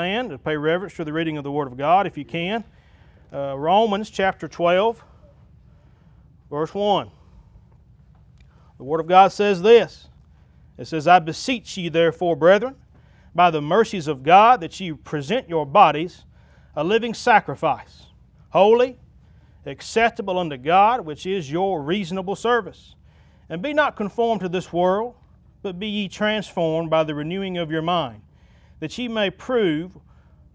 stand to pay reverence to the reading of the Word of God, if you can. Uh, Romans chapter 12, verse 1. The Word of God says this It says, I beseech ye, therefore, brethren, by the mercies of God, that ye present your bodies a living sacrifice, holy, acceptable unto God, which is your reasonable service. And be not conformed to this world, but be ye transformed by the renewing of your mind that ye may prove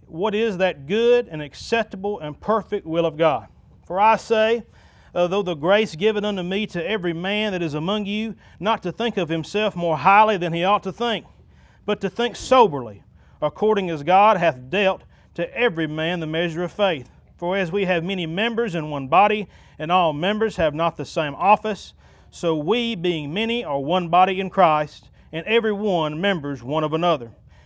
what is that good and acceptable and perfect will of God. For I say, uh, though the grace given unto me to every man that is among you, not to think of himself more highly than he ought to think, but to think soberly, according as God hath dealt to every man the measure of faith. For as we have many members in one body, and all members have not the same office, so we, being many, are one body in Christ, and every one members one of another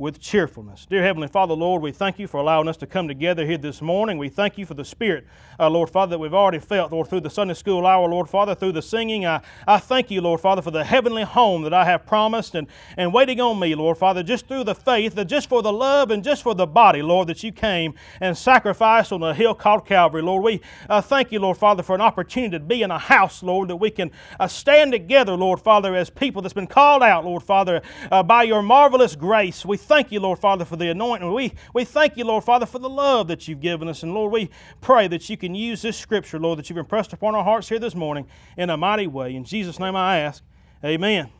with cheerfulness. Dear Heavenly Father, Lord, we thank you for allowing us to come together here this morning. We thank you for the Spirit, uh, Lord Father, that we've already felt, Lord, through the Sunday school hour, Lord Father, through the singing. I, I thank you, Lord Father, for the heavenly home that I have promised and, and waiting on me, Lord Father, just through the faith, that just for the love and just for the body, Lord, that you came and sacrificed on a hill called Calvary, Lord. We uh, thank you, Lord Father, for an opportunity to be in a house, Lord, that we can uh, stand together, Lord Father, as people that's been called out, Lord Father, uh, by your marvelous grace. We thank you, Lord Father, for the anointing. We, we thank you, Lord Father, for the love that you've given us. And Lord, we pray that you can use this scripture, Lord, that you've impressed upon our hearts here this morning in a mighty way. In Jesus' name I ask, amen.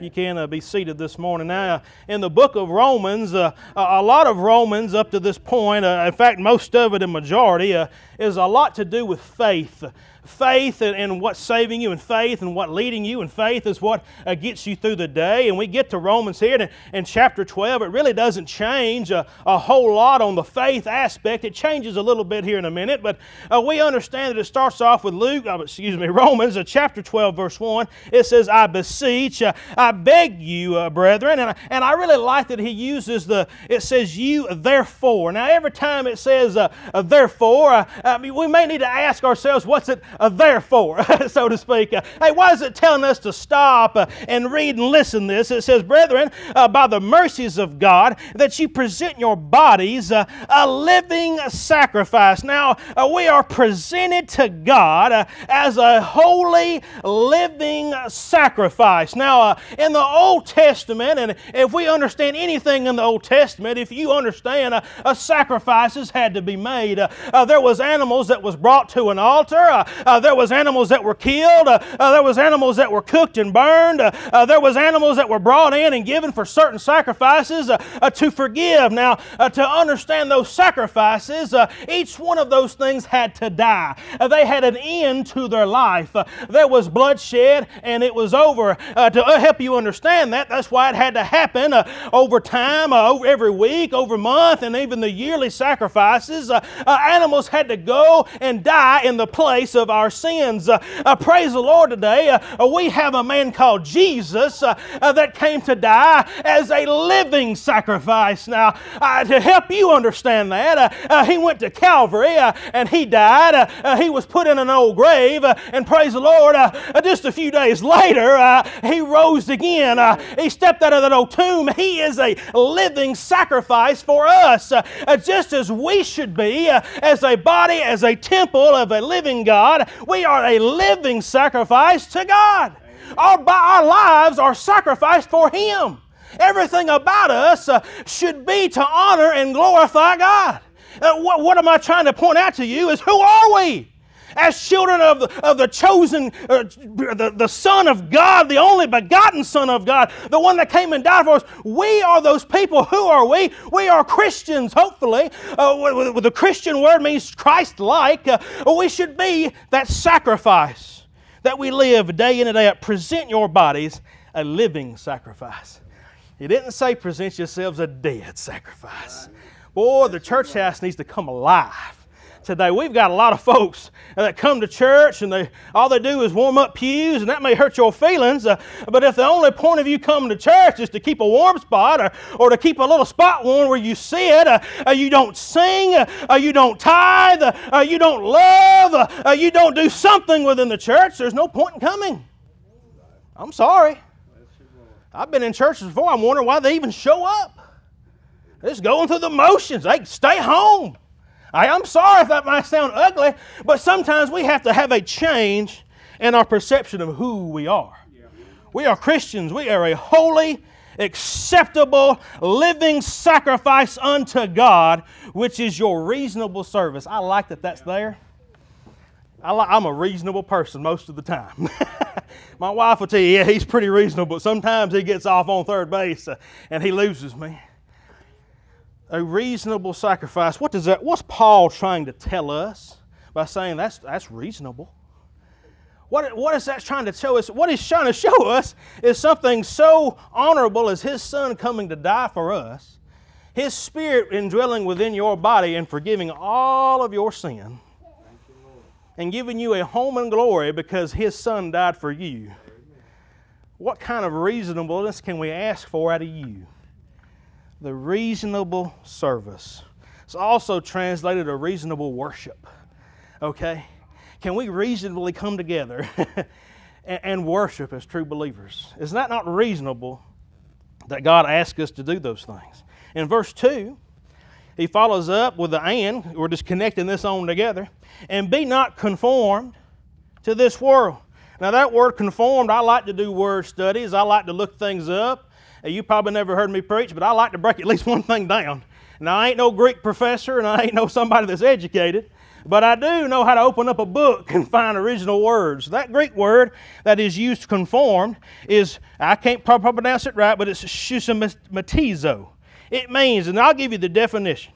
You can uh, be seated this morning. Now, uh, in the book of Romans, uh, a lot of Romans up to this point, uh, in fact, most of it, a majority, uh, is a lot to do with faith faith and, and, what's saving you and faith and what leading you and faith is what uh, gets you through the day. And we get to Romans here in, chapter 12. It really doesn't change a, a, whole lot on the faith aspect. It changes a little bit here in a minute, but uh, we understand that it starts off with Luke, uh, excuse me, Romans uh, chapter 12, verse 1. It says, I beseech, uh, I beg you, uh, brethren. And, and I really like that he uses the, it says, you therefore. Now, every time it says therefore, I mean, we may need to ask ourselves, what's it uh, therefore, so to speak. Hey, why is it telling us to stop uh, and read and listen this? It says, Brethren, uh, by the mercies of God, that you present your bodies uh, a living sacrifice. Now, we are presented to God as a holy, living sacrifice. Now, in the Old Testament, and if we understand anything in the Old Testament, if you understand, sacrifices had to be made. there was animals that was brought to an altar. Uh, there was animals that were killed. Uh, uh, there was animals that were cooked and burned. Uh, uh, there was animals that were brought in and given for certain sacrifices uh, uh, to forgive. Now, uh, to understand those sacrifices, each one of those things had to die. they had an end to their life. there was bloodshed and it was over. to help you understand that, that's why it had to happen over time, over every week, over month, and even the yearly sacrifices. animals had to go and die in the place of our sins. Uh, uh, praise the Lord today. Uh, uh we have a man called Jesus uh, uh, that came to die as a living sacrifice. Now, uh, to help you understand that, uh, uh, he went to Calvary and he died. he was put in an old grave, and praise the Lord, just a few days later, he rose again. he stepped out of that old tomb. He is a living sacrifice for us, just as we should be as a body, as a temple of a living God we are a living sacrifice to God. Our, our lives are sacrificed for Him. Everything about us uh, should be to honor and glorify God. Uh, what, what am I trying to point out to you is who are we? As children of the, of the chosen, uh, the, the Son of God, the only begotten Son of God, the one that came and died for us. We are those people. Who are we? We are Christians, hopefully. Uh, the Christian word means Christ like. Uh, we should be that sacrifice that we live day in and day out. Present your bodies a living sacrifice. He didn't say present yourselves a dead sacrifice. Boy, the church house needs to come alive today. We've got a lot of folks that come to church and they all they do is warm up pews, and that may hurt your feelings. Uh, but if the only point of you coming to church is to keep a warm spot or, or to keep a little spot warm where you sit, uh, uh, you don't sing, uh, uh, you don't tithe, uh, you don't love, you don't do something within the church, there's no point in coming. I'm sorry. I've been in churches before. I'm wondering why they even show up. They're just going through the motions. They stay home. I, am sorry if that might sound ugly, but sometimes we have to have a change in our perception of who we are. We are Christians. We are a holy, acceptable, living sacrifice unto God, which is your reasonable service. I like that that's there. I am a reasonable person most of the time. My wife will tell you, yeah, he's pretty reasonable, but sometimes he gets off on third base uh, and he loses me a reasonable sacrifice. What does that, what's Paul trying to tell us by saying that's, that's reasonable? What, what is that trying to show us? What he's trying to show us is something so honorable as his son coming to die for us, his spirit indwelling within your body and forgiving all of your sin, and giving you a home in glory because his son died for you. What kind of reasonableness can we ask for out of you? The reasonable service. It's also translated a reasonable worship. Okay? Can we reasonably come together and worship as true believers? Is that not reasonable that God asks us to do those things? In verse 2, he follows up with the and. We're just connecting this on together. And be not conformed to this world. Now, that word conformed, I like to do word studies. I like to look things up. You probably never heard me preach, but I like to break at least one thing down. Now, I ain't no Greek professor and I ain't no somebody that's educated, but I do know how to open up a book and find original words. That Greek word that is used to conform is, I can't probably pronounce it right, but it's shusomatizo. It means, and I'll give you the definition.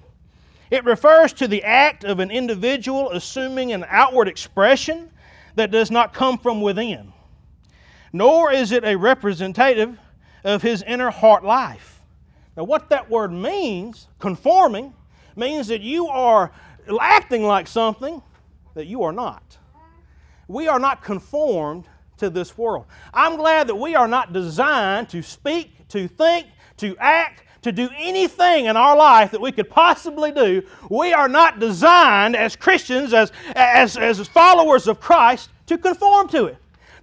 It refers to the act of an individual assuming an outward expression that does not come from within. Nor is it a representative of his inner heart life. Now, what that word means, conforming, means that you are acting like something that you are not. We are not conformed to this world. I'm glad that we are not designed to speak, to think, to act, to do anything in our life that we could possibly do. We are not designed as Christians, as, as, as followers of Christ, to conform to it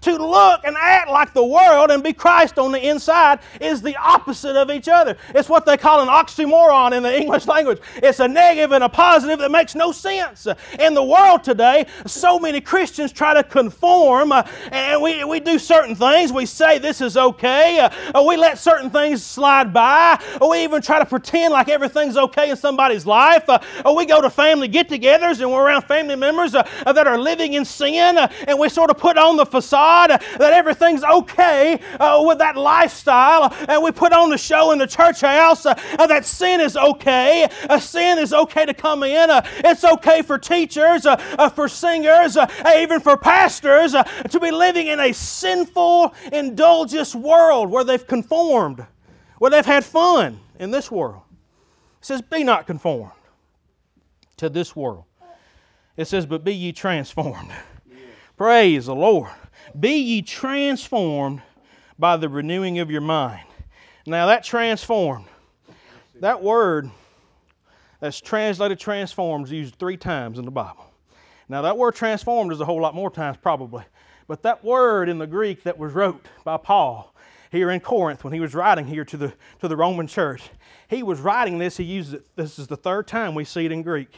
to look and act like the world and be Christ on the inside is the opposite of each other. It's what they call an oxymoron in the English language. It's a negative and a positive that makes no sense. In the world today, so many Christians try to conform uh, and we, we do certain things. We say this is okay. Uh, we let certain things slide by. we even try to pretend like everything's okay in somebody's life. Uh, we go to family get togethers and we're around family members that are living in sin and we sort of put on the facade God that everything's okay uh, with that lifestyle, and we put on the show in the church house uh, that sin is okay. Uh, sin is okay to come in. Uh, it's okay for teachers, uh, uh, for singers, even for pastors to be living in a sinful, indulgent world where they've conformed, where they've had fun in this world. It says, Be not conformed to this world. It says, But be ye transformed. Praise the Lord. Be ye transformed by the renewing of your mind. Now, that transformed, that word that's translated transformed is used three times in the Bible. Now, that word transformed is a whole lot more times, probably. But that word in the Greek that was wrote by Paul here in Corinth when he was writing here to the, to the Roman church, he was writing this. He used it. This is the third time we see it in Greek.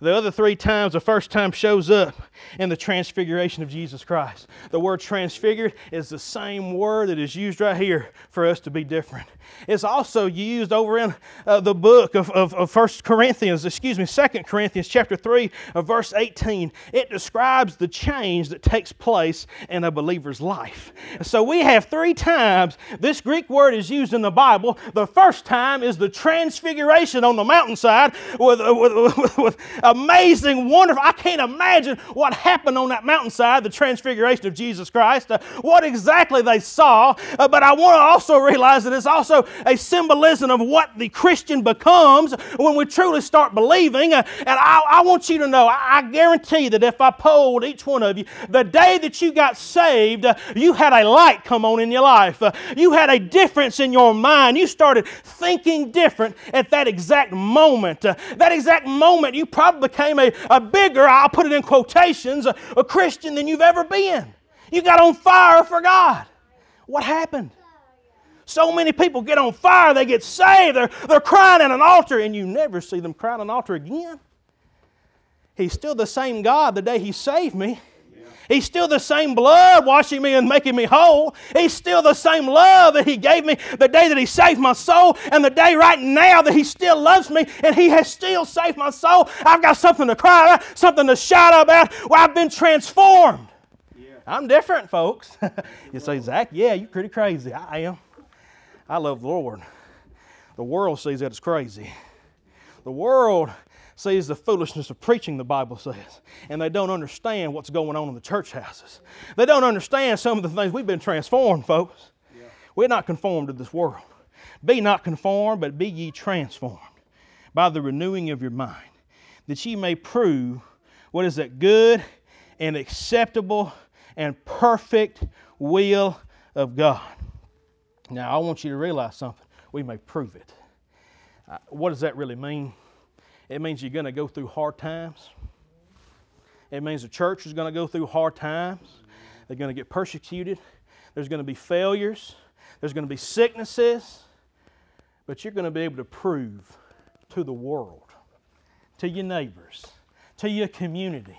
The other three times, the first time shows up in the transfiguration of Jesus Christ. The word transfigured is the same word that is used right here for us to be different. It's also used over in uh, the book of, of, of 1 Corinthians, excuse me, 2 Corinthians chapter 3, of verse 18. It describes the change that takes place in a believer's life. So we have three times this Greek word is used in the Bible. The first time is the transfiguration on the mountainside with, with, with, with amazing, wonderful. I can't imagine what happened on that mountainside, the transfiguration of Jesus Christ, uh, what exactly they saw. Uh, but I want to also realize that it's also a symbolism of what the Christian becomes when we truly start believing. Uh, and I, I, want you to know, I, I, guarantee that if I polled each one of you, the day that you got saved, uh, you had a light come on in your life. Uh, you had a difference in your mind. You started thinking different at that exact moment. Uh, that exact moment, you probably became a, a bigger, I'll put it in quotations, a, a Christian than you've ever been. You got on fire for God. What happened? So many people get on fire, they get saved, they're, they're crying at an altar, and you never see them cry at an altar again. He's still the same God the day He saved me. He's still the same blood washing me and making me whole. He's still the same love that He gave me the day that He saved my soul and the day right now that He still loves me and He has still saved my soul. I've got something to cry about, something to shout about. Well, I've been transformed. Yeah. I'm different, folks. you say, Zach, yeah, you're pretty crazy. I am. I love the Lord. The world sees that as crazy. The world sees the foolishness of preaching, the Bible says, and they don't understand what's going on in the church houses. They don't understand some of the things. We've been transformed, folks. Yeah. We're not conformed to this world. Be not conformed, but be ye transformed by the renewing of your mind, that ye may prove what is that good and acceptable and perfect will of God. Now, I want you to realize something. We may prove it. Uh, what does that really mean? It means you're going to go through hard times. It means the church is going to go through hard times. They're going to get persecuted. There's going to be failures. There's going to be sicknesses. But you're going to be able to prove to the world, to your neighbors, to your community,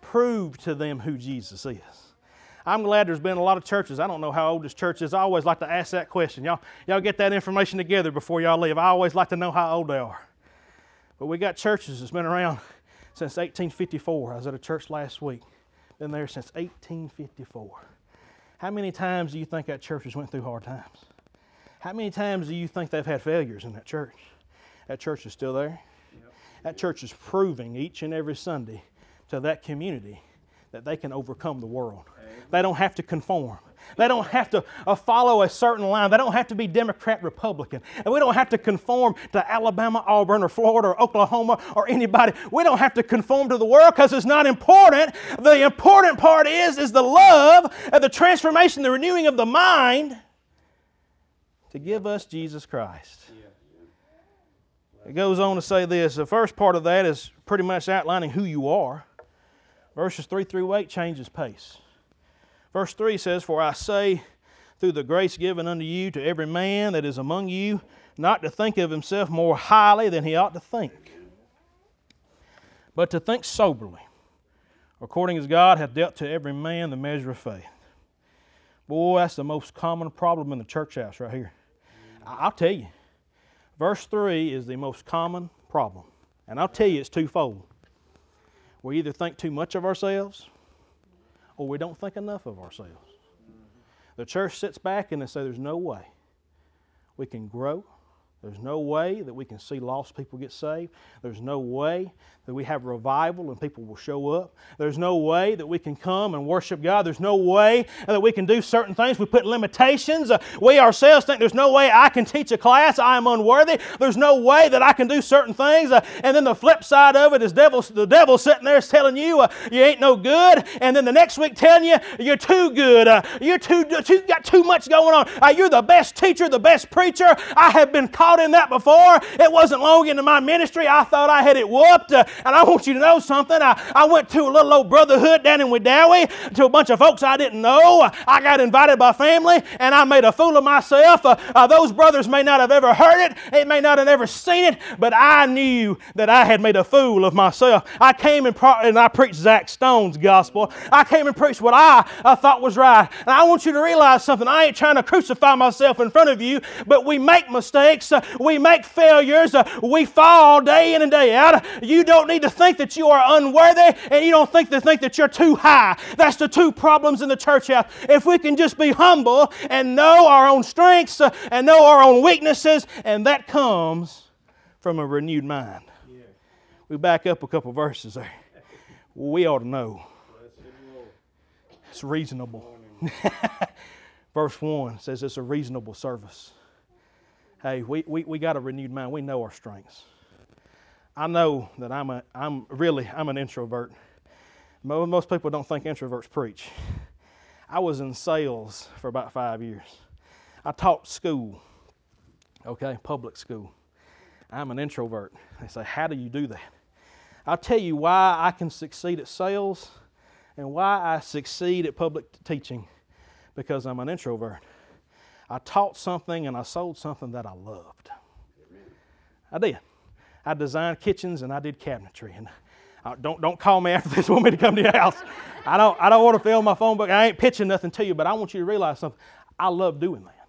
prove to them who Jesus is. I'm glad there's been a lot of churches. I don't know how old this church is. I always like to ask that question. Y'all, y'all get that information together before y'all leave. I always like to know how old they are. But we got churches that's been around since 1854. I was at a church last week. Been there since 1854. How many times do you think that church has went through hard times? How many times do you think they've had failures in that church? That church is still there. Yep. That church is proving each and every Sunday to that community that they can overcome the world. They don't have to conform. They don't have to uh, follow a certain line. They don't have to be Democrat, Republican. And we don't have to conform to Alabama, Auburn, or Florida, or Oklahoma, or anybody. We don't have to conform to the world because it's not important. The important part is, is the love and the transformation, the renewing of the mind to give us Jesus Christ. It goes on to say this. The first part of that is pretty much outlining who you are. Verses 3 through 8 changes pace. Verse 3 says, For I say, through the grace given unto you, to every man that is among you, not to think of himself more highly than he ought to think, but to think soberly, according as God hath dealt to every man the measure of faith. Boy, that's the most common problem in the church house right here. I'll tell you, verse 3 is the most common problem. And I'll tell you, it's twofold. We either think too much of ourselves or we don't think enough of ourselves. The church sits back and they say, There's no way we can grow there's no way that we can see lost people get saved. There's no way that we have revival and people will show up. There's no way that we can come and worship God. There's no way that we can do certain things. We put limitations. Uh, we ourselves think there's no way I can teach a class. I am unworthy. There's no way that I can do certain things. Uh, and then the flip side of it is devil, the devil sitting there is telling you uh, you ain't no good. And then the next week telling you you're too good. You're too, too got too much going on. You're the best teacher, the best preacher. I have been called in that before. It wasn't long into my ministry. I thought I had it whooped. Uh, and I want you to know something. I, I went to a little old brotherhood down in Wedowee to a bunch of folks I didn't know. I got invited by family and I made a fool of myself. Uh, uh, those brothers may not have ever heard it, they may not have ever seen it, but I knew that I had made a fool of myself. I came and, pro- and I preached Zach Stone's gospel. I came and preached what I, I thought was right. And I want you to realize something. I ain't trying to crucify myself in front of you, but we make mistakes. Uh, we make failures, uh, we fall day in and day out. You don't need to think that you are unworthy, and you don't think to think that you're too high. That's the two problems in the church. If we can just be humble and know our own strengths uh, and know our own weaknesses, and that comes from a renewed mind. we back up a couple verses there. We ought to know. It's reasonable. Verse 1 says it's a reasonable service. Hey, we, we, we got a renewed mind. We know our strengths. I know that I'm, a, I'm really, I'm an introvert. Most people don't think introverts preach. I was in sales for about five years. I taught school, okay, public school. I'm an introvert. They say, How do you do that? I'll tell you why I can succeed at sales and why I succeed at public teaching because I'm an introvert. I taught something and I sold something that I loved. I did. I designed kitchens and I did cabinetry. And I, don't, don't call me after this. Want me to come to your house? I don't, I don't want to fill my phone book. I ain't pitching nothing to you, but I want you to realize something. I love doing that.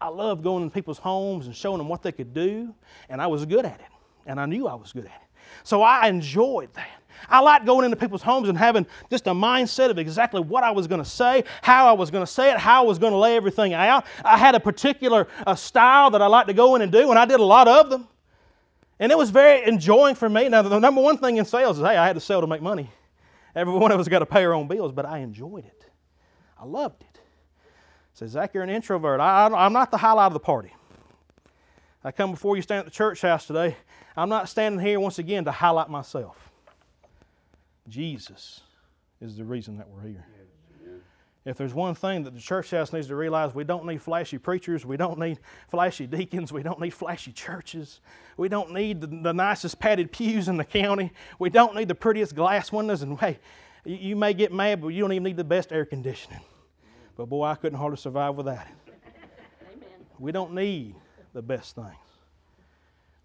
I love going in people's homes and showing them what they could do, and I was good at it. And I knew I was good at it. So I enjoyed that. I liked going into people's homes and having just a mindset of exactly what I was going to say, how I was going to say it, how I was going to lay everything out. I had a particular uh, style that I liked to go in and do, and I did a lot of them. And it was very enjoying for me. Now, the number one thing in sales is hey, I had to sell to make money. Every one of us got to pay our own bills, but I enjoyed it. I loved it. Says, Zach, you're an introvert. I, I'm not the highlight of the party. I come before you stand at the church house today. I'm not standing here once again to highlight myself. Jesus is the reason that we're here. If there's one thing that the church house needs to realize, we don't need flashy preachers, we don't need flashy deacons, we don't need flashy churches, we don't need the, the nicest padded pews in the county, we don't need the prettiest glass windows, and hey, you, you may get mad, but you don't even need the best air conditioning. But boy, I couldn't hardly survive without it. Amen. We don't need the best things.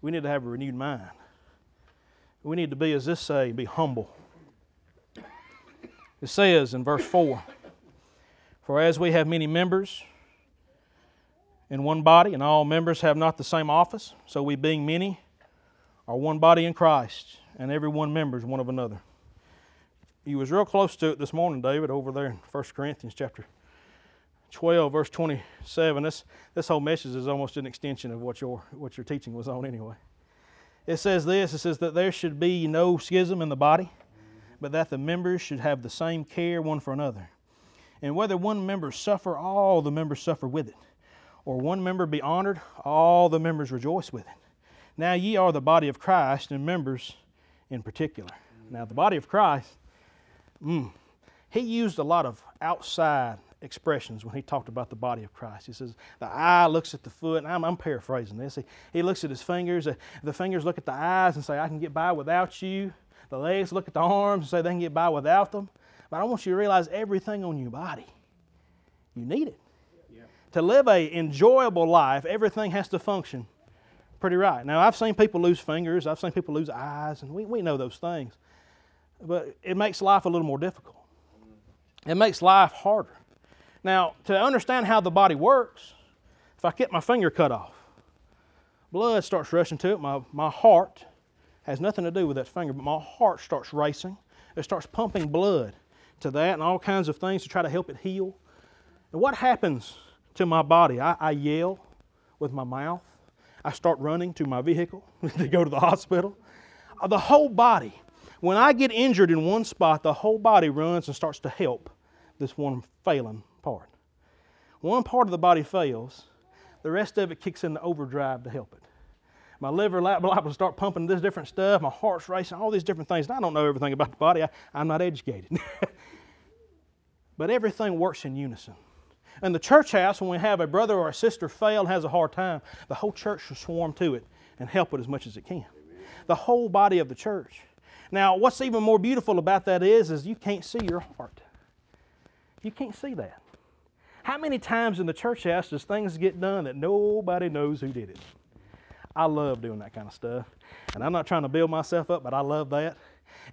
We need to have a renewed mind. We need to be, as this say, be humble. It says in verse 4 For as we have many members in one body, and all members have not the same office, so we, being many, are one body in Christ, and every one members one of another. You was real close to it this morning, David, over there in 1 Corinthians chapter 12, verse 27. This, this whole message is almost an extension of what your, what your teaching was on anyway. It says this it says that there should be no schism in the body but that the members should have the same care one for another. And whether one member suffer, all the members suffer with it. Or one member be honored, all the members rejoice with it. Now ye are the body of Christ and members in particular. Now, the body of Christ, mm, he used a lot of outside expressions when he talked about the body of Christ. He says, the eye looks at the foot, and I'm, I'm paraphrasing this. He, he looks at his fingers, uh, the fingers look at the eyes and say, I can get by without you. The legs look at the arms and say they can get by without them. But I want you to realize everything on your body, you need it. Yeah. To live a enjoyable life, everything has to function pretty right. Now, I've seen people lose fingers, I've seen people lose eyes, and we, we know those things. But it makes life a little more difficult. It makes life harder. Now, to understand how the body works, if I get my finger cut off, blood starts rushing to it, my, my heart has nothing to do with that finger, but my heart starts racing. It starts pumping blood to that and all kinds of things to try to help it heal. And what happens to my body? I, I yell with my mouth. I start running to my vehicle to go to the hospital. Uh, the whole body, when I get injured in one spot, the whole body runs and starts to help this one failing part. One part of the body fails, the rest of it kicks into overdrive to help it my liver to start pumping this different stuff, my heart's racing, all these different things. And I don't know everything about the body, I, I'm not educated. but everything works in unison. In the church house, when we have a brother or a sister fail and has a hard time, the whole church should swarm to it and help it as much as it can. The whole body of the church. Now, what's even more beautiful about that is, is you can't see your heart. You can't see that. How many times in the church house does things get done that nobody knows who did it? I love doing that kind of stuff. And I'm not trying to build myself up, but I love that.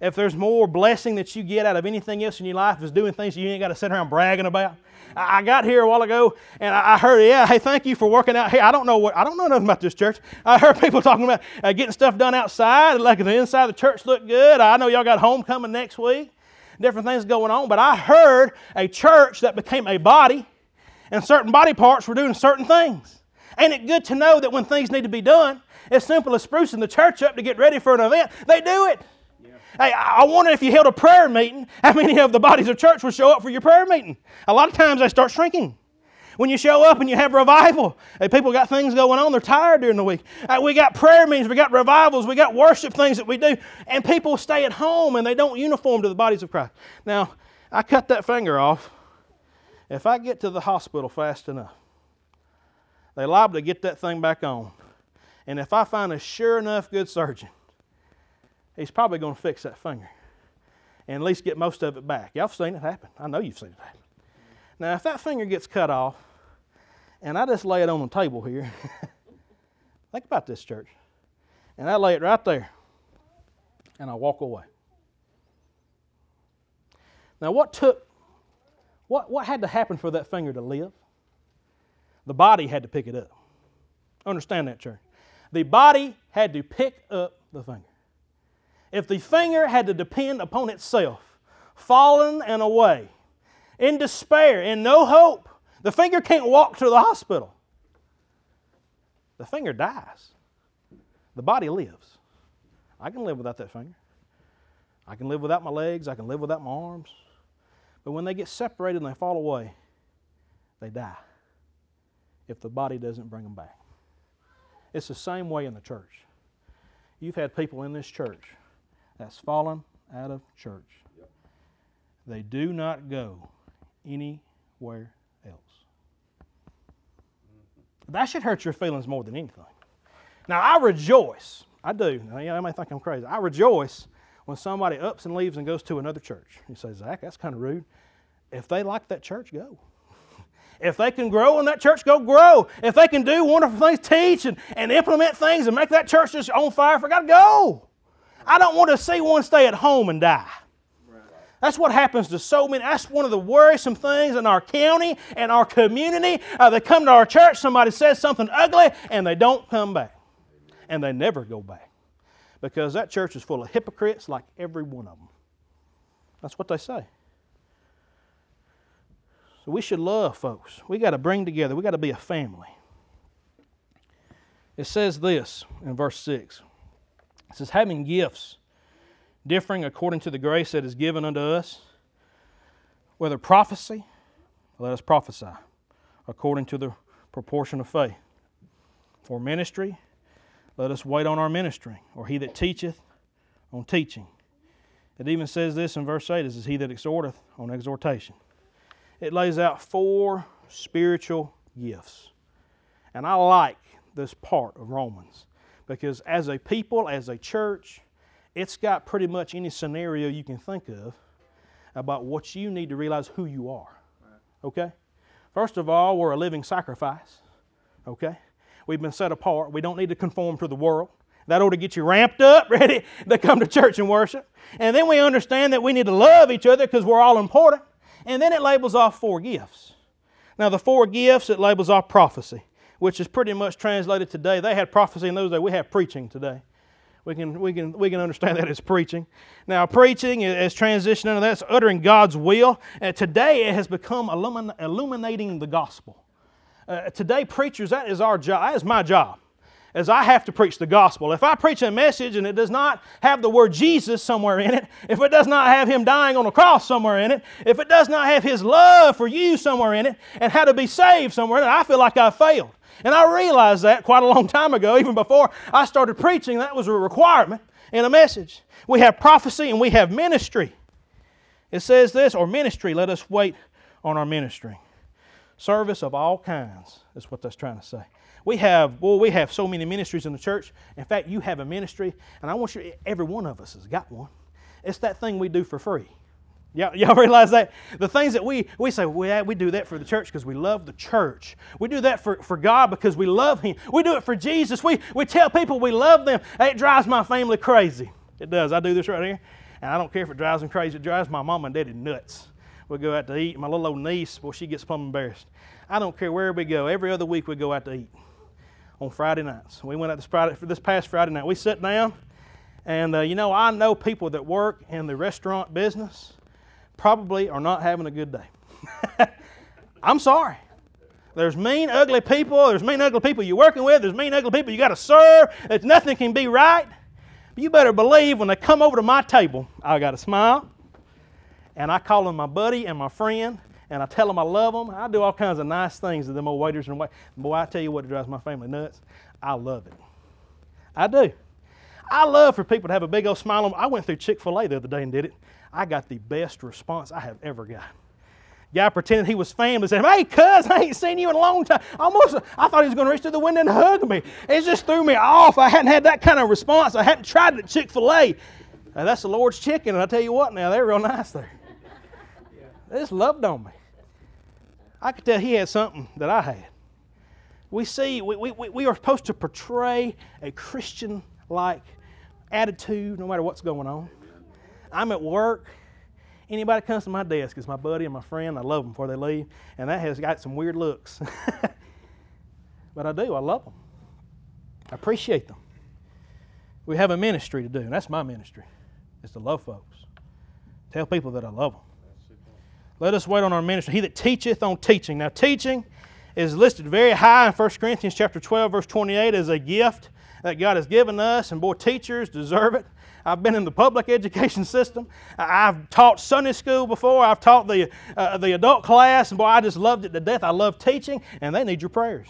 If there's more blessing that you get out of anything else in your life is doing things you ain't got to sit around bragging about. I got here a while ago and I heard, yeah, hey, thank you for working out. Hey, I don't know what, I don't know nothing about this church. I heard people talking about uh, getting stuff done outside, like the inside of the church looked good. I know y'all got homecoming next week, different things going on, but I heard a church that became a body and certain body parts were doing certain things. Ain't it good to know that when things need to be done, as simple as sprucing the church up to get ready for an event, they do it. Hey, I wonder if you held a prayer meeting, how many of the bodies of church would show up for your prayer meeting? A lot of times they start shrinking. When you show up and you have revival, hey, people got things going on, they're tired during the week. Uh, we got prayer meetings, we got revivals, we got worship things that we do, and people stay at home and they don't uniform to the bodies of Christ. Now, I cut that finger off. If I get to the hospital fast enough, they liable to get that thing back on. And if I find a sure enough good surgeon, he's probably going to fix that finger and at least get most of it back. Y'all have seen it happen. I know you've seen it happen. Now, if that finger gets cut off and I just lay it on the table here, think about this, church. And I lay it right there and I walk away. Now, what took, what, what had to happen for that finger to live? The body had to pick it up. Understand that, church. The body had to pick up the finger. If the finger had to depend upon itself, fallen and away, in despair, in no hope, the finger can't walk to the hospital. The finger dies. The body lives. I can live without that finger. I can live without my legs. I can live without my arms. But when they get separated and they fall away, they die if the body doesn't bring them back. It's the same way in the church. You've had people in this church that's fallen out of church. They do not go anywhere else. Mm-hmm. That should hurt your feelings more than anything. Now, I rejoice. I do. Now, you might think I'm crazy. I rejoice when somebody ups and leaves and goes to another church. You say, Zach, that's kind of rude. If they like that church, go. If they can grow in that church, go grow. If they can do wonderful things, teach and, and implement things and make that church just on fire for God, go. I don't want to see one stay at home and die. That's what happens to so many. That's one of the worrisome things in our county and our community. Uh, they come to our church, somebody says something ugly, and they don't come back. And they never go back. Because that church is full of hypocrites like every one of them. That's what they say. So we should love folks. We got to bring together, we got to be a family. It says this in verse 6 it says, having gifts differing according to the grace that is given unto us, whether prophecy, let us prophesy according to the proportion of faith. For ministry, let us wait on our ministry, or he that teacheth on teaching. It even says this in verse 8 is he that exhorteth on exhortation. It lays out four spiritual gifts. And I like this part of Romans because as a people, as a church, it's got pretty much any scenario you can think of about what you need to realize who you are. Okay? First of all, we're a living sacrifice. Okay? We've been set apart. We don't need to conform to the world. That ought to get you ramped up, ready to come to church and worship. And then we understand that we need to love each other because we're all important. And then it labels off four gifts. Now, the four gifts, it labels off prophecy, which is pretty much translated today. They had prophecy in those days. We have preaching today. We can, we can, we can understand that as preaching. Now, preaching is transitioning, and that's uttering God's will. And today it has become illumin, illuminating the gospel. Uh, today, preachers, that is our job. That is my job. As I have to preach the gospel. If I preach a message and it does not have the word Jesus somewhere in it, if it does not have Him dying on the cross somewhere in it, if it does not have His love for you somewhere in it, and how to be saved somewhere in it, I feel like I've failed. And I realized that quite a long time ago, even before I started preaching, that was a requirement in a message. We have prophecy and we have ministry. It says this, or ministry, let us wait on our ministry. Service of all kinds is what that's trying to say. We have, well, we have so many ministries in the church. In fact, you have a ministry, and I want you, every one of us has got one. It's that thing we do for free. Y'all, y'all realize that? The things that we, we say, well, we do that for the church because we love the church. We do that for, for God because we love Him. We do it for Jesus. We, we tell people we love them. It drives my family crazy. It does. I do this right here. And I don't care if it drives them crazy. It drives my mom and daddy nuts. We go out to eat. My little old niece, well, she gets plumb embarrassed. I don't care where we go. Every other week we go out to eat on Friday nights. We went out this, Friday, this past Friday night. We sat down, and uh, you know, I know people that work in the restaurant business probably are not having a good day. I'm sorry. There's mean, ugly people. There's mean, ugly people you're working with. There's mean, ugly people you got to serve. There's nothing can be right. You better believe when they come over to my table, I got a smile, and I call them my buddy and my friend, and I tell them I love them. I do all kinds of nice things to them old waiters and wait. Boy, I tell you what it drives my family nuts. I love it. I do. I love for people to have a big old smile on. I went through Chick Fil A the other day and did it. I got the best response I have ever got. Guy pretended he was family, said, Hey, cuz, I ain't seen you in a long time. Almost, I thought he was going to reach through the window and hug me. It just threw me off. I hadn't had that kind of response. I hadn't tried it at Chick fil A. that's the Lord's chicken, and I tell you what now, they're real nice there. They just loved on me. I could tell he had something that I had. We see, we, we, we are supposed to portray a Christian like attitude no matter what's going on. I'm at work Anybody comes to my desk is my buddy and my friend. I love them before they leave, and that has got some weird looks. but I do. I love them. I appreciate them. We have a ministry to do, and that's my ministry. It's to love folks. Tell people that I love them. Let us wait on our ministry. He that teacheth on teaching. Now, teaching is listed very high in 1 Corinthians chapter 12, verse 28 as a gift that God has given us, and boy, teachers deserve it. I've been in the public education system. I've taught Sunday school before. I've taught the, uh, the adult class, and boy, I just loved it to death. I love teaching, and they need your prayers.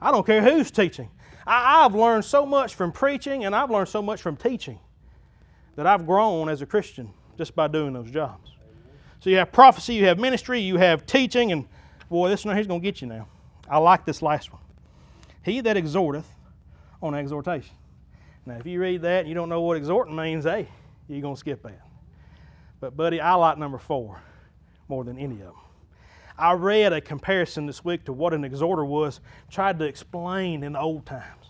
I don't care who's teaching. I, have learned so much from preaching, and I've learned so much from teaching that I've grown as a Christian just by doing those jobs. So you have prophecy, you have ministry, you have teaching, and boy, this one here's going to get you now. I like this last one. He that exhorteth on exhortation. Now, if you read that and you don't know what exhorting means, hey, you're going to skip that. But, buddy, I like number four more than any of them. I read a comparison this week to what an exhorter was, tried to explain in the old times.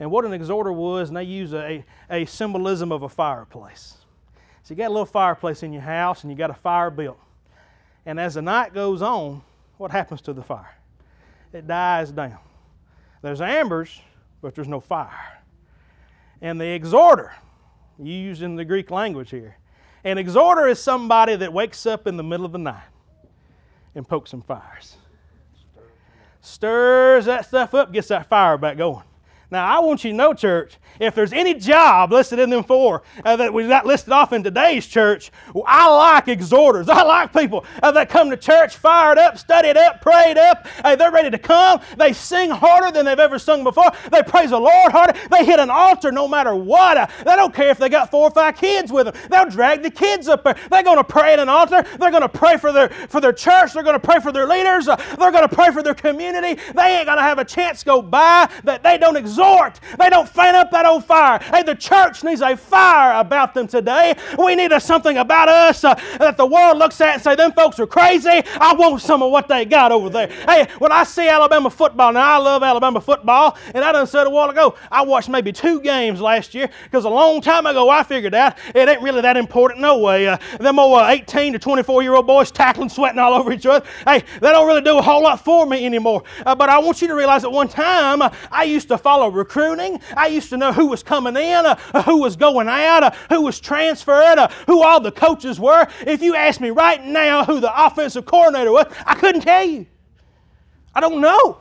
And what an exhorter was, and they use a, a symbolism of a fireplace. So you got a little fireplace in your house, and you got a fire built. And as the night goes on, what happens to the fire? It dies down. There's embers, but there's no fire and the exhorter, used in the Greek language here. An exhorter is somebody that wakes up in the middle of the night and pokes some fires. Stirs that stuff up, gets that fire back going. Now, I want you to know, church, if there's any job listed in them four uh, that we've got listed off in today's church, well, I like exhorters. I like people uh, that come to church fired up, studied up, prayed up. Uh, they're ready to come. They sing harder than they've ever sung before. They praise the Lord harder. They hit an altar no matter what. Uh, they don't care if they got four or five kids with them. They'll drag the kids up there. They're going to pray at an altar. They're going to pray for their, for their church. They're going to pray for their leaders. Uh, they're going to pray for their community. They ain't going to have a chance go by that they don't exhort They don't fan up that old fire. Hey, the church needs a fire about them today. We need a something about us uh, that the world looks at and say, them folks are crazy. I want some of what they got over there. Hey, when I see Alabama football, now I love Alabama football, and I done said a while ago, I watched maybe two games last year because a long time ago I figured out it ain't really that important no way. Uh, them old uh, 18 to 24 year old boys tackling, sweating all over each other, hey, they don't really do a whole lot for me anymore. Uh, but I want you to realize that one time uh, I used to follow recruiting. I used to know who was coming in, uh, who was going out, uh, who was transferred, uh, who all the coaches were. If you ask me right now who the offensive coordinator was, I couldn't tell you. I don't know.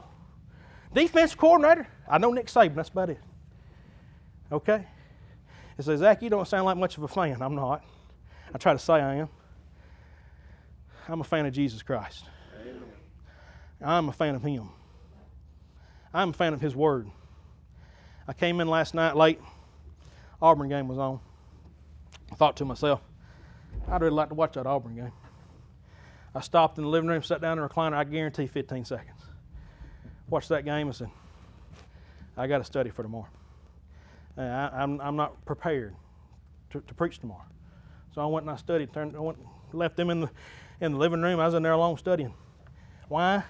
Defense coordinator, I know Nick Saban, that's about it. Okay? He says, Zach, you don't sound like much of a fan. I'm not. I try to say I am. I'm a fan of Jesus Christ. I'm a fan of Him. I'm a fan of His Word. I came in last night late. Auburn game was on. I thought to myself, I'd really like to watch that Auburn game. I stopped in the living room, sat down in the recliner. I guarantee 15 seconds. Watched that game and said, I got to study for tomorrow. I, am I'm, I'm not prepared to, to, preach tomorrow. So I went and I studied. Turned, I went, left them in the, in the living room. I was in there alone studying. Why?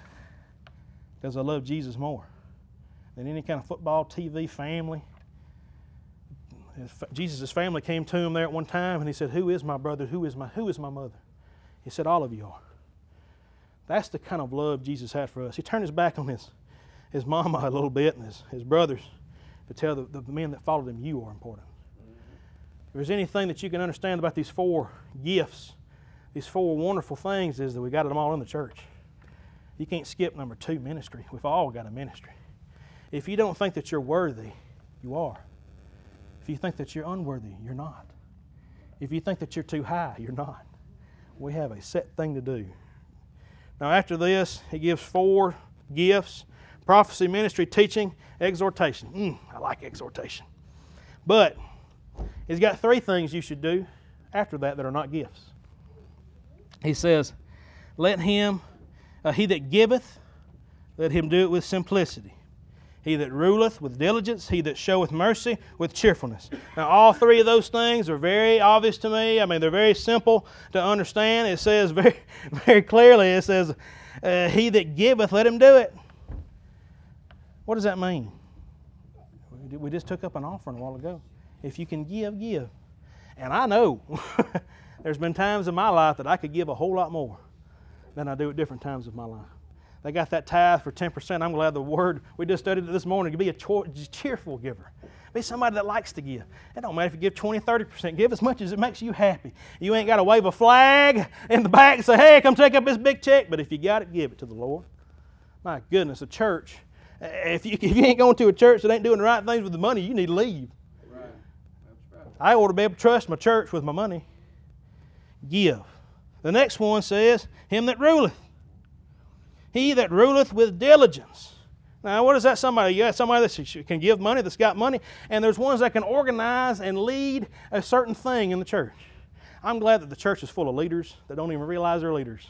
Because I love Jesus more than any kind of football, TV, family. Jesus' family came to him there at one time and he said, Who is my brother? Who is my, who is my mother? He said, All of you are. That's the kind of love Jesus had for us. He turned his back on his, his mama a little bit and his, his brothers to tell the, the men that followed him, You are important. If there's anything that you can understand about these four gifts, these four wonderful things, is that we got them all in the church. You can't skip number two ministry. We've all got a ministry. If you don't think that you're worthy, you are. If you think that you're unworthy, you're not. If you think that you're too high, you're not. We have a set thing to do. Now, after this, he gives four gifts prophecy, ministry, teaching, exhortation. Mm, I like exhortation. But he's got three things you should do after that that are not gifts. He says, Let him, uh, he that giveth, let him do it with simplicity. He that ruleth with diligence, he that showeth mercy with cheerfulness. Now, all three of those things are very obvious to me. I mean, they're very simple to understand. It says very, very clearly, it says, uh, He that giveth, let him do it. What does that mean? We just took up an offering a while ago. If you can give, give. And I know there's been times in my life that I could give a whole lot more than I do at different times of my life. They got that tithe for 10%. I'm glad the word we just studied it this morning to be a cheerful giver. Be somebody that likes to give. It don't matter if you give 20, 30%. Give as much as it makes you happy. You ain't got to wave a flag in the back and say, hey, come take up this big check. But if you got it, give it to the Lord. My goodness, a church. Eh, if you, if you ain't going to a church that ain't doing the right things with the money, you need to leave. Right. Right. I ought to be able to trust my church with my money. Give. The next one says, Him that ruleth. He that ruleth with diligence. Now, what is that somebody? You got somebody that can give money, that's got money, and there's ones that can organize and lead a certain thing in the church. I'm glad that the church is full of leaders that don't even realize they're leaders.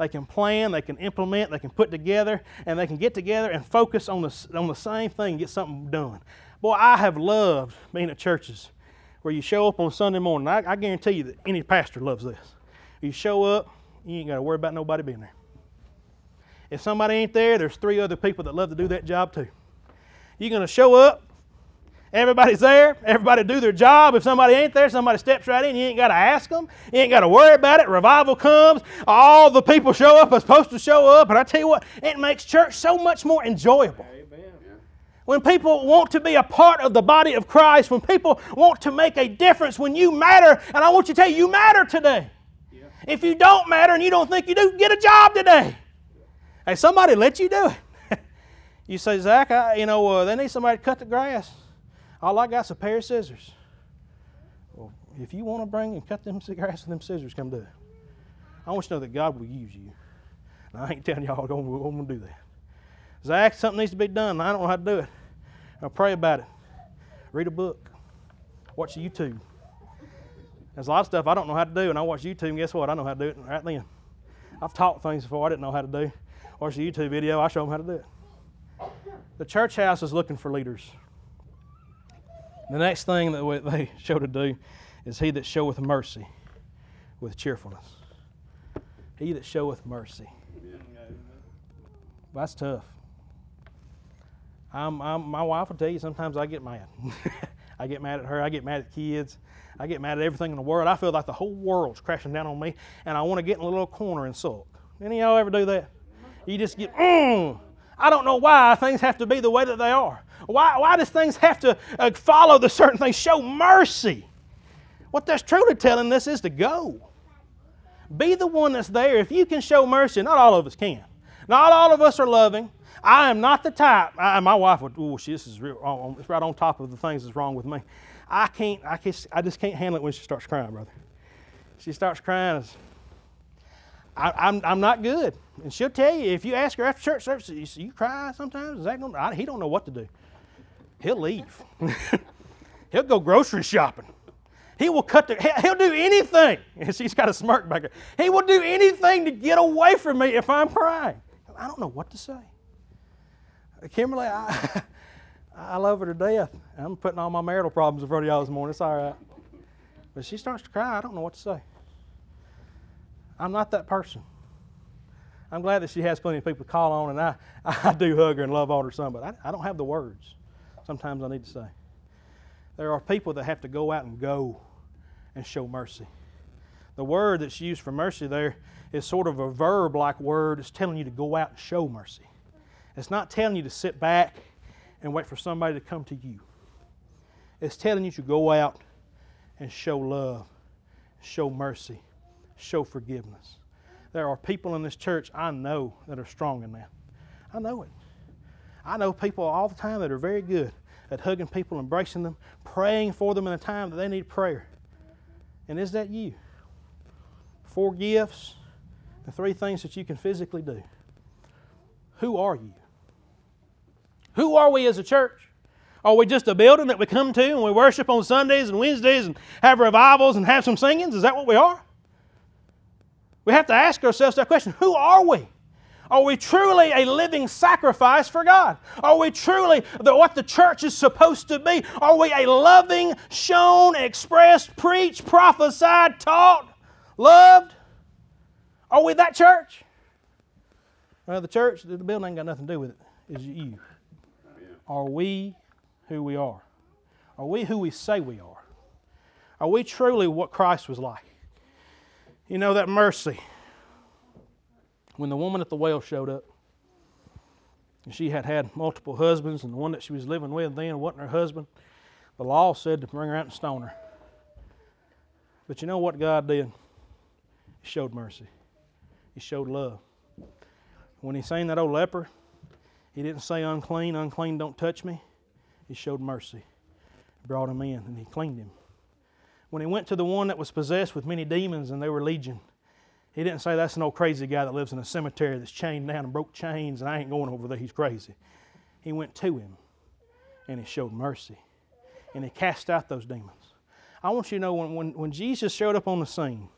They can plan, they can implement, they can put together, and they can get together and focus on the, on the same thing and get something done. Boy, I have loved being at churches where you show up on Sunday morning. I, I guarantee you that any pastor loves this. You show up, you ain't got to worry about nobody being there. If somebody ain't there, there's three other people that love to do that job too. You're going to show up, everybody's there, everybody do their job. If somebody ain't there, somebody steps right in. You ain't got to ask them, you ain't got to worry about it. Revival comes, all the people show up are supposed to show up, and I tell you what, it makes church so much more enjoyable. When people want to be a part of the body of Christ, when people want to make a difference, when you matter, and I want you to tell you, you matter today. Yeah. If you don't matter and you don't think you do, get a job today. Hey, somebody let you do it. you say, Zach, I, you know, uh, they need somebody to cut the grass. All I got's a pair of scissors. Well, if you want to bring and cut them grass with them scissors, come do it. I want you to know that God will use you. And I ain't telling y'all I'm going to do that. Zach, something needs to be done. I don't know how to do it. I'll pray about it. Read a book. Watch YouTube. There's a lot of stuff I don't know how to do, and I watch YouTube, and guess what? I know how to do it right then. I've taught things before I didn't know how to do watch a YouTube video, I show them how to do it. The church house is looking for leaders. The next thing that they show to do is he that showeth mercy with cheerfulness. He that showeth mercy. That's tough. I'm, I'm, my wife will tell you sometimes I get mad. I get mad at her. I get mad at kids. I get mad at everything in the world. I feel like the whole world's crashing down on me, and I want to get in a little corner and sulk. Any of y'all ever do that? You just get, mm. I don't know why things have to be the way that they are. Why, why does things have to uh, follow the certain things? Show mercy. What that's truly telling us is to go. Be the one that's there. If you can show mercy, not all of us can. Not all of us are loving. I am not the type. I, my wife would. Oh, this is real. It's right on top of the things that's wrong with me. I can't. I, can't, I just can't handle it when she starts crying, brother. She starts crying. I, am I'm, I'm not good. And she'll tell you, if you ask her after church service, you, you cry sometimes? Is that gonna, I, he don't know what to do. He'll leave. he'll go grocery shopping. He will cut the, he'll do anything. And she's got a smirk back there. He will do anything to get away from me if I'm crying. I don't know what to say. Uh, Kimberly, I, I love her to death. I'm putting all my marital problems in front of y'all this morning. It's all right. But she starts to cry. I don't know what to say. I'm not that person. I'm glad that she has plenty of people to call on, and I, I do hug her and love on her some, but I, I don't have the words sometimes I need to say. There are people that have to go out and go and show mercy. The word that's used for mercy there is sort of a verb like word. It's telling you to go out and show mercy. It's not telling you to sit back and wait for somebody to come to you. It's telling you to go out and show love, show mercy, show forgiveness. there are people in this church I know that are strong in that. I know it. I know people all the time that are very good at hugging people, embracing them, praying for them in a time that they need prayer. And is that you? Four gifts and three things that you can physically do. Who are you? Who are we as a church? Are we just a building that we come to and we worship on Sundays and Wednesdays and have revivals and have some singings? Is that what we are? We have to ask ourselves that question Who are we? Are we truly a living sacrifice for God? Are we truly the, what the church is supposed to be? Are we a loving, shown, expressed, preached, prophesied, taught, loved? Are we that church? Well, the church, the building ain't got nothing to do with it. Is you. Are we who we are? Are we who we say we are? Are we truly what Christ was like? You know, that mercy. When the woman at the well showed up, and she had had multiple husbands, and the one that she was living with then wasn't her husband, the law said to bring her out and stone her. But you know what God did? He showed mercy, He showed love. When He seen that old leper, He didn't say, unclean, unclean, don't touch me. He showed mercy, brought him in, and He cleaned him. When He went to the one that was possessed with many demons and they were legion, He didn't say, That's an old crazy guy that lives in a cemetery that's chained down and broke chains, and I ain't going over there, he's crazy. He went to him and He showed mercy, and He cast out those demons. I want you to know when, when, when Jesus showed up on the scene,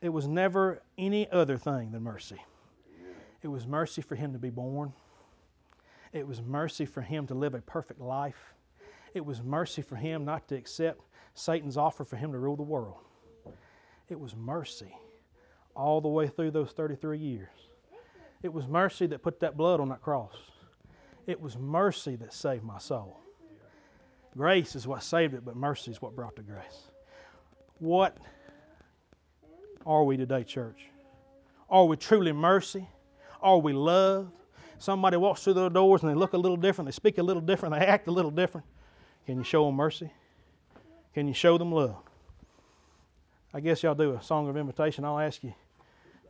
it was never any other thing than mercy. It was mercy for him to be born. It was mercy for him to live a perfect life. It was mercy for him not to accept Satan's offer for him to rule the world. It was mercy all the way through those 33 years. It was mercy that put that blood on that cross. It was mercy that saved my soul. Grace is what saved it, but mercy is what brought the grace. What are we today, church? Are we truly mercy? Are we love? Somebody walks through the doors and they look a little different, they speak a little different, they act a little different. Can you show them mercy? Can you show them love? I guess y'all do a song of invitation. I'll ask you